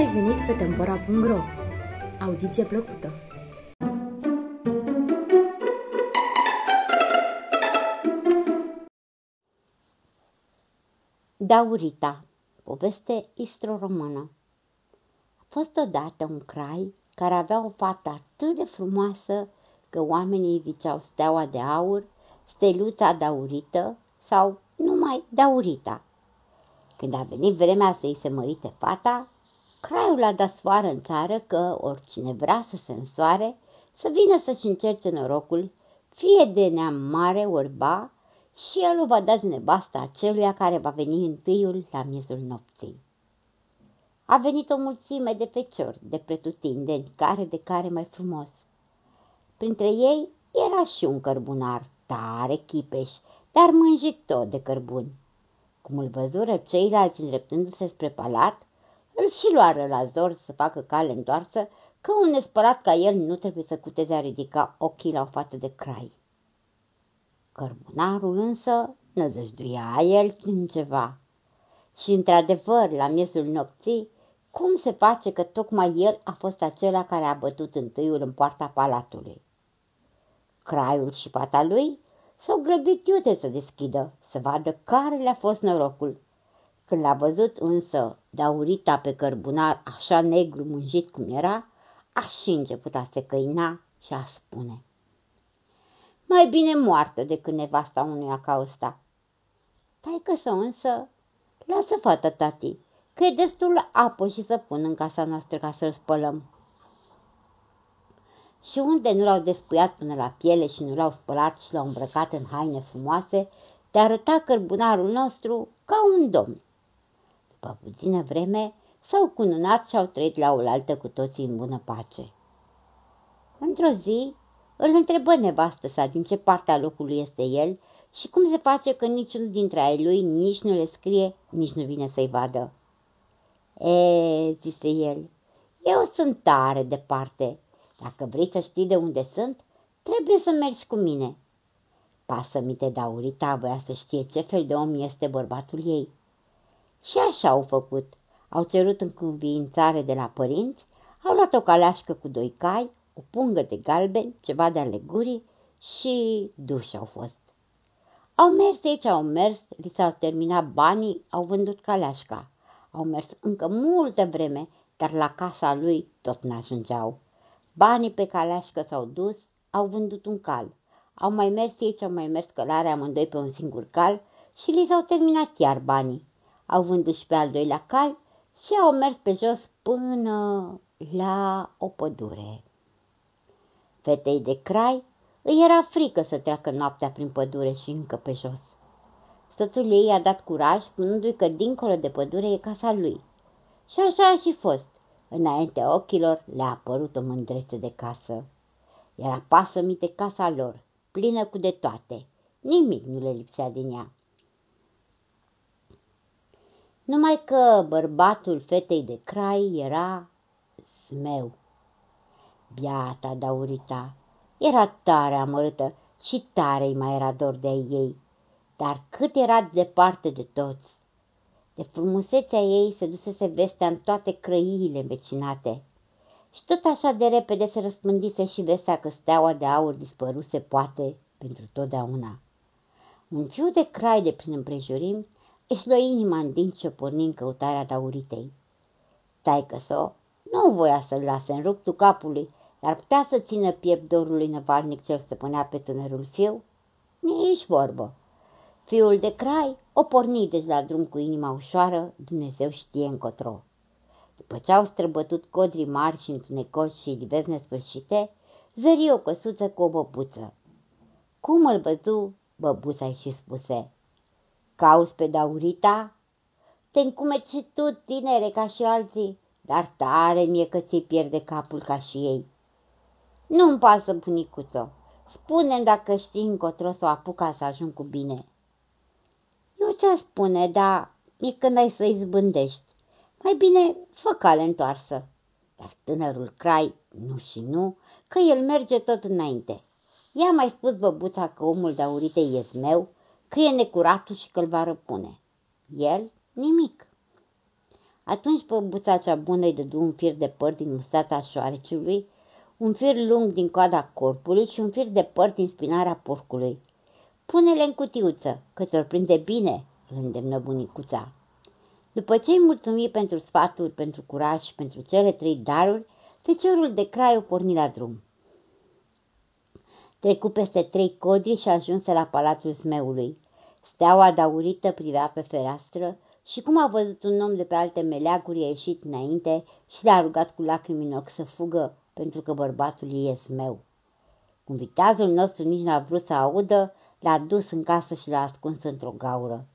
ai venit pe Tempora.ro! Audiție plăcută! Daurita, poveste istro-română A fost odată un crai care avea o fată atât de frumoasă că oamenii îi ziceau steaua de aur, steluța daurită sau numai daurita. Când a venit vremea să-i se mărite fata, craiul a dat sfoară în țară că oricine vrea să se însoare, să vină să-și încerce norocul, fie de neam mare orba, și el o va da nevasta aceluia care va veni în piul la miezul nopții. A venit o mulțime de feciori, de pretutindeni, care de care mai frumos. Printre ei era și un cărbunar, tare chipeș, dar mânjit tot de cărbuni. Cum îl văzură ceilalți îndreptându-se spre palat, îl și luară la zor să facă cale întoarsă, că un nespărat ca el nu trebuie să cuteze a ridica ochii la o fată de crai. Cărbunarul însă năzăjduia el în ceva. Și într-adevăr, la miezul nopții, cum se face că tocmai el a fost acela care a bătut întâiul în poarta palatului? Craiul și fata lui s-au grăbit iute să deschidă, să vadă care le-a fost norocul. Când l-a văzut însă daurita pe cărbunar așa negru mânjit cum era, a și început a se căina și a spune. Mai bine moartă decât nevasta unuia ca ăsta. Taică să însă, lasă fata tati, că e destul apă și să pun în casa noastră ca să-l spălăm și unde nu l-au despuiat până la piele și nu l-au spălat și l-au îmbrăcat în haine frumoase, te arăta cărbunarul nostru ca un domn. După puțină vreme s-au cununat și au trăit la oaltă cu toții în bună pace. Într-o zi îl întrebă nevastă sa din ce parte a locului este el și cum se face că niciunul dintre ai lui nici nu le scrie, nici nu vine să-i vadă. E, zise el, eu sunt tare departe, dacă vrei să știi de unde sunt, trebuie să mergi cu mine. Pasă-mi-te, Daurita voia să știe ce fel de om este bărbatul ei. Și așa au făcut. Au cerut încuviințare de la părinți, au luat o caleașcă cu doi cai, o pungă de galben, ceva de alegurii și duși au fost. Au mers aici, au mers, li s-au terminat banii, au vândut caleașca. Au mers încă multă vreme, dar la casa lui tot n-ajungeau. Banii pe caleașcă s-au dus, au vândut un cal. Au mai mers ei ce au mai mers călare amândoi pe un singur cal și li s-au terminat chiar banii. Au vândut și pe al doilea cal și au mers pe jos până la o pădure. Fetei de crai îi era frică să treacă noaptea prin pădure și încă pe jos. Soțul ei i-a dat curaj, spunându-i că dincolo de pădure e casa lui. Și așa a și fost. Înaintea ochilor le-a apărut o mândrețe de casă. Era pasămite casa lor, plină cu de toate. Nimic nu le lipsea din ea. Numai că bărbatul fetei de crai era smeu. Biata Daurita era tare amărâtă și tare îi mai era dor de ei, dar cât era departe de toți. De frumusețea ei se dusese vestea în toate crăiile învecinate. Și tot așa de repede se răspândise și vestea că steaua de aur dispăruse poate pentru totdeauna. Un fiu de crai de prin împrejurim își lua inima în timp ce porni în căutarea dauritei. Taică so nu voia să-l lase în ruptul capului, dar putea să țină piept dorului năvalnic ce stăpânea pe tânărul fiu? Nici vorbă. Fiul de crai o porni deci la drum cu inima ușoară, Dumnezeu știe încotro. După ce au străbătut codri mari și întunecoși și divers nesfârșite, zări o căsuță cu o băbuță. Cum îl văzu, băbuța și spuse, Cauți pe Daurita? Te încumeti și tu, tinere, ca și alții, dar tare mie că ți pierde capul ca și ei. Nu-mi pasă, bunicuțo, spune dacă știi încotro să o apuca să ajung cu bine. Nu ți-a spune, dar e când ai să izbândești. Mai bine fă cale întoarsă. Dar tânărul crai, nu și nu, că el merge tot înainte. I-a mai spus băbuța că omul de aurite e zmeu, că e necuratul și că îl va răpune. El nimic. Atunci băbuța cea bună îi dădu un fir de păr din mustața șoareciului, un fir lung din coada corpului și un fir de păr din spinarea porcului. Pune-le în cutiuță, că ți-or prinde bine, îl îndemnă bunicuța. După ce îi mulțumi pentru sfaturi, pentru curaj și pentru cele trei daruri, feciorul de o porni la drum. Trecu peste trei codri și ajunse la palatul zmeului. Steaua daurită privea pe fereastră și cum a văzut un om de pe alte meleaguri, a ieșit înainte și l-a rugat cu lacrimi în ochi să fugă, pentru că bărbatul ei e zmeu. Cum viteazul nostru nici n-a vrut să audă, l-a dus în casă și l-a ascuns într-o gaură.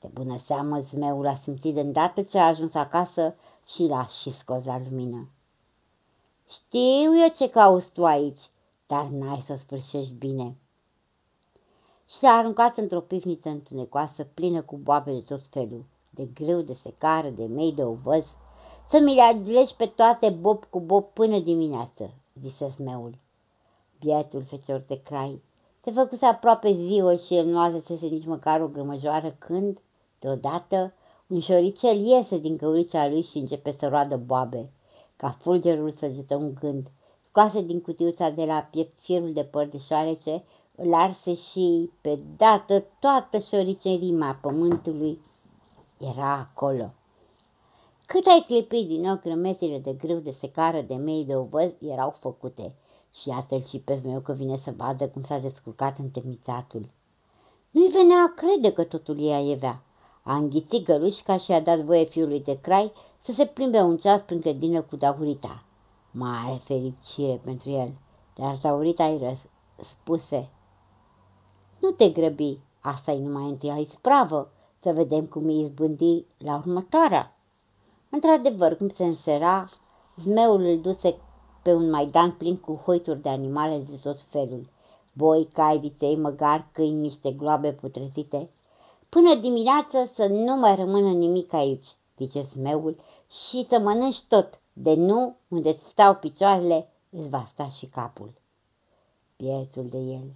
De bună seamă, zmeul a simțit de îndată ce a ajuns acasă și l-a și scos la lumină. Știu eu ce cauți tu aici, dar n-ai să sfârșești bine. Și s-a aruncat într-o pivniță întunecoasă, plină cu boabe de tot felul, de grâu, de secară, de mei, de ovăz, să mi le adlegi pe toate bob cu bob până dimineață, zise smeul. Bietul fecior de crai, te făcuse aproape ziua și el nu alesese nici măcar o grămăjoară când, deodată, un șoricel iese din căuricea lui și începe să roadă boabe. Ca fulgerul săgetă un gând, scoase din cutiuța de la piept firul de păr de șoarece, îl arse și, pe dată, toată șoricerima pământului era acolo. Cât ai clipit din ochi rămesile de grâu, de secară, de mei, de ovăz, erau făcute. Și astfel și pe meu că vine să vadă cum s-a descurcat întemnițatul. Nu-i venea a crede că totul ea evea. A înghițit gălușca și a dat voie fiului de crai să se plimbe un ceas prin grădină cu Daurita. Mare fericire pentru el, dar Daurita îi spuse, Nu te grăbi, asta e numai întâia ispravă, să vedem cum îi izbândi la următoarea. Într-adevăr, cum se însera, zmeul îl duse pe un maidan plin cu hoituri de animale de tot felul. Boi, cai, viței, măgar, câini, niște gloabe putrezite. Până dimineață să nu mai rămână nimic aici, zice zmeul, și să mănânci tot, de nu, unde stau picioarele, îți va sta și capul. Piețul de el.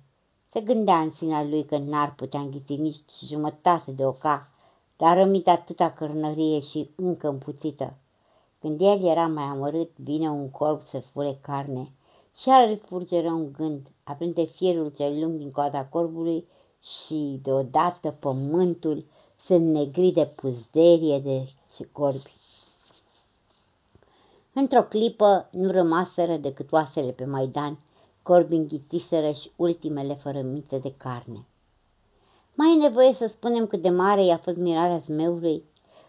Se gândea în sinea lui că n-ar putea înghiți nici jumătate de oca, dar rămit atâta cărnărie și încă împuțită. Când el era mai amărât, vine un corp să fure carne și are furgeră un gând, aprinde fierul cel lung din coada corbului și deodată pământul se înnegri de puzderie de corbi. Într-o clipă nu rămaseră decât oasele pe Maidan, corbi înghițiseră și ultimele fărămite de carne. Mai e nevoie să spunem cât de mare i-a fost mirarea zmeului.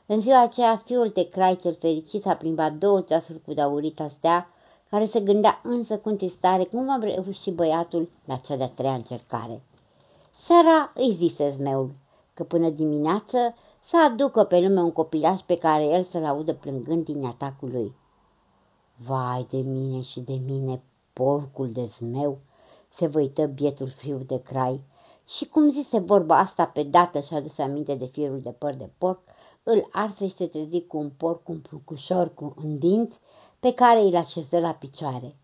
În ziua aceea, fiul de crai cel fericit a plimbat două ceasuri cu daurita stea, care se gândea însă cu întristare cum va reuși băiatul la cea de-a treia încercare. Seara îi zise zmeul că până dimineață să aducă pe lume un copilaș pe care el să-l audă plângând din atacul lui. Vai de mine și de mine, porcul de zmeu, se văită bietul friu de crai, și cum zise vorba asta pe dată și-a dus aminte de firul de păr de porc, îl arse și se trezi cu un porc cu un plucușor cu un dinți pe care îl așeză la picioare.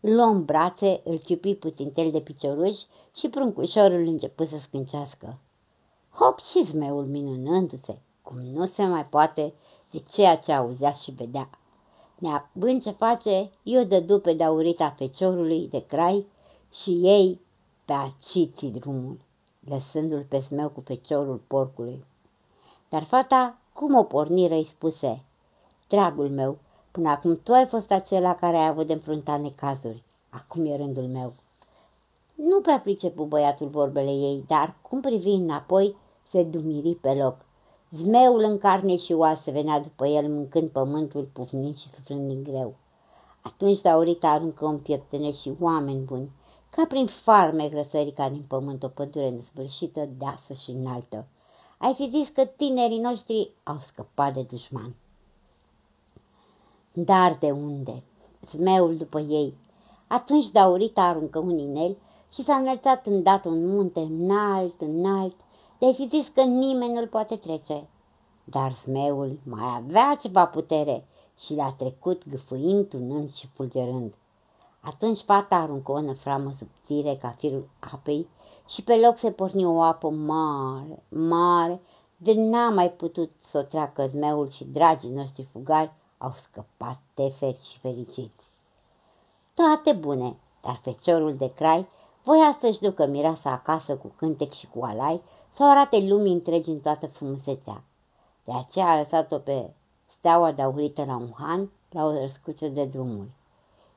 Îl luă în brațe, îl ciupi puțin tel de picioruș și pruncușorul început să scâncească. Hop și zmeul minunându-se, cum nu se mai poate de ceea ce auzea și vedea. Neavând ce face, eu dădu pe daurita feciorului de crai și ei pe aciții drumul lăsându-l pe smeu cu feciorul porcului. Dar fata, cum o porniră, îi spuse, Dragul meu, până acum tu ai fost acela care ai avut de înfrunta necazuri. Acum e rândul meu. Nu prea pricepu băiatul vorbele ei, dar, cum privi înapoi, se dumiri pe loc. Zmeul în carne și oase venea după el, mâncând pământul, pufnind și suflând din greu. Atunci Daurita aruncă un pieptene și oameni buni, ca prin farme răsări ca din pământ o pădure nesfârșită, deasă și înaltă. Ai fi zis că tinerii noștri au scăpat de dușman. Dar de unde? Zmeul după ei. Atunci Daurita aruncă un inel și s-a înălțat îndată un munte înalt, înalt, de ai fi zis că nimeni nu-l poate trece. Dar zmeul mai avea ceva putere și l-a trecut gâfâind, tunând și fulgerând. Atunci fata aruncă o năframă subțire ca firul apei și pe loc se porni o apă mare, mare, de n-a mai putut să o treacă zmeul și dragii noștri fugari au scăpat teferi și fericiți. Toate bune, dar feciorul de crai voia să-și ducă mireasa acasă cu cântec și cu alai, să o arate lumii întregi în toată frumusețea. De aceea a lăsat-o pe steaua daurită la un han, la o răscuță de drumuri.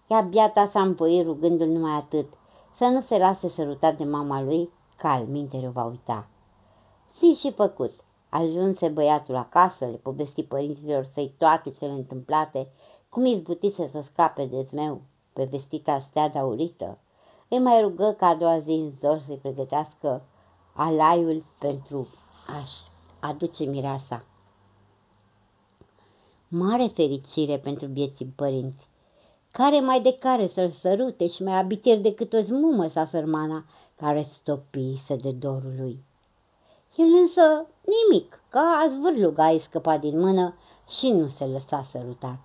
Ea biata s-a împoi rugându-l numai atât, să nu se lase sărutat de mama lui, că al minte va uita. Si și făcut. Ajunse băiatul acasă, le povesti părinților săi toate cele întâmplate, cum izbutise să scape de zmeu, pe vestita stea daurită. Îi mai rugă ca a doua zi în zor să-i pregătească alaiul pentru a-și aduce mireasa. Mare fericire pentru vieții părinți! Care mai de care să-l sărute și mai abiter decât o zmumă sa sărmana, care stopise de dorul lui. El însă nimic, ca zvârluga îi scăpa din mână și nu se lăsa sărutat.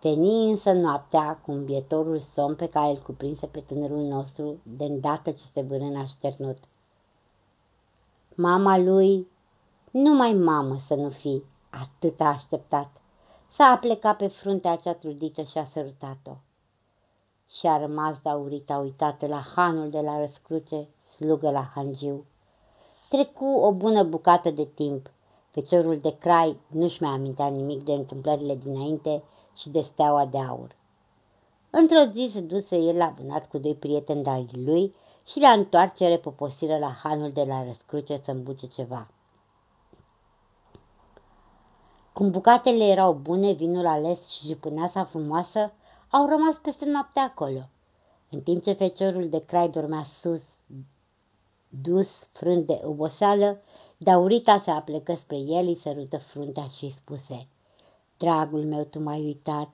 Veni însă noaptea cu îmbietorul somn pe care îl cuprinse pe tânărul nostru de îndată ce se vârâna așternut. Mama lui, numai mamă să nu fi, atât a așteptat. S-a plecat pe fruntea cea trudită și a sărutat-o. Și a rămas daurita uitată la hanul de la răscruce, slugă la hangiu. Trecu o bună bucată de timp. Feciorul de crai nu-și mai amintea nimic de întâmplările dinainte și de steaua de aur. Într-o zi se duse el la vânat cu doi prieteni de lui și la întoarcere poposiră la hanul de la răscruce să îmbuce ceva. Cum bucatele erau bune, vinul ales și jupâneasa frumoasă au rămas peste noapte acolo. În timp ce feciorul de crai dormea sus, dus, frânt de oboseală, Daurita se aplecă spre el, îi sărută fruntea și îi spuse, Dragul meu, tu m-ai uitat,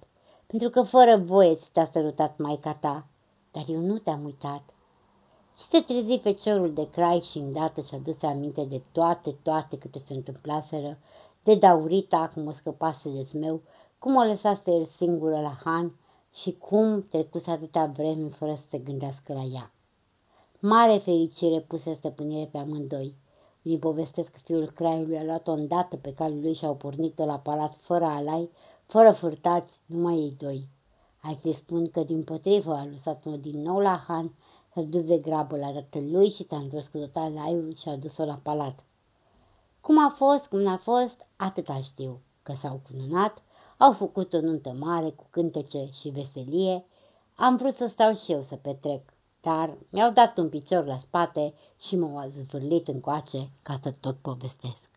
pentru că fără voie ți te-a sărutat maica ta, dar eu nu te-am uitat. Și se trezi feciorul de crai și îndată și-a dus aminte de toate, toate câte se întâmplaseră de daurita cum o scăpase de zmeu, cum o lăsase el singură la Han și cum trecuse atâta vreme fără să se gândească la ea. Mare fericire puse stăpânire pe amândoi. Îi povestesc că fiul craiului a luat-o îndată pe calul lui și au pornit-o la palat fără alai, fără furtați, numai ei doi. Alții spun că din potrivă a lăsat-o din nou la Han, s-a dus de grabă la tatălui și s-a întors cu total alaiul și a dus-o la palat. Cum a fost, cum n-a fost, atâta știu, că s-au cununat, au făcut o nuntă mare cu cântece și veselie, am vrut să stau și eu să petrec, dar mi-au dat un picior la spate și m-au zvârlit încoace ca să tot povestesc.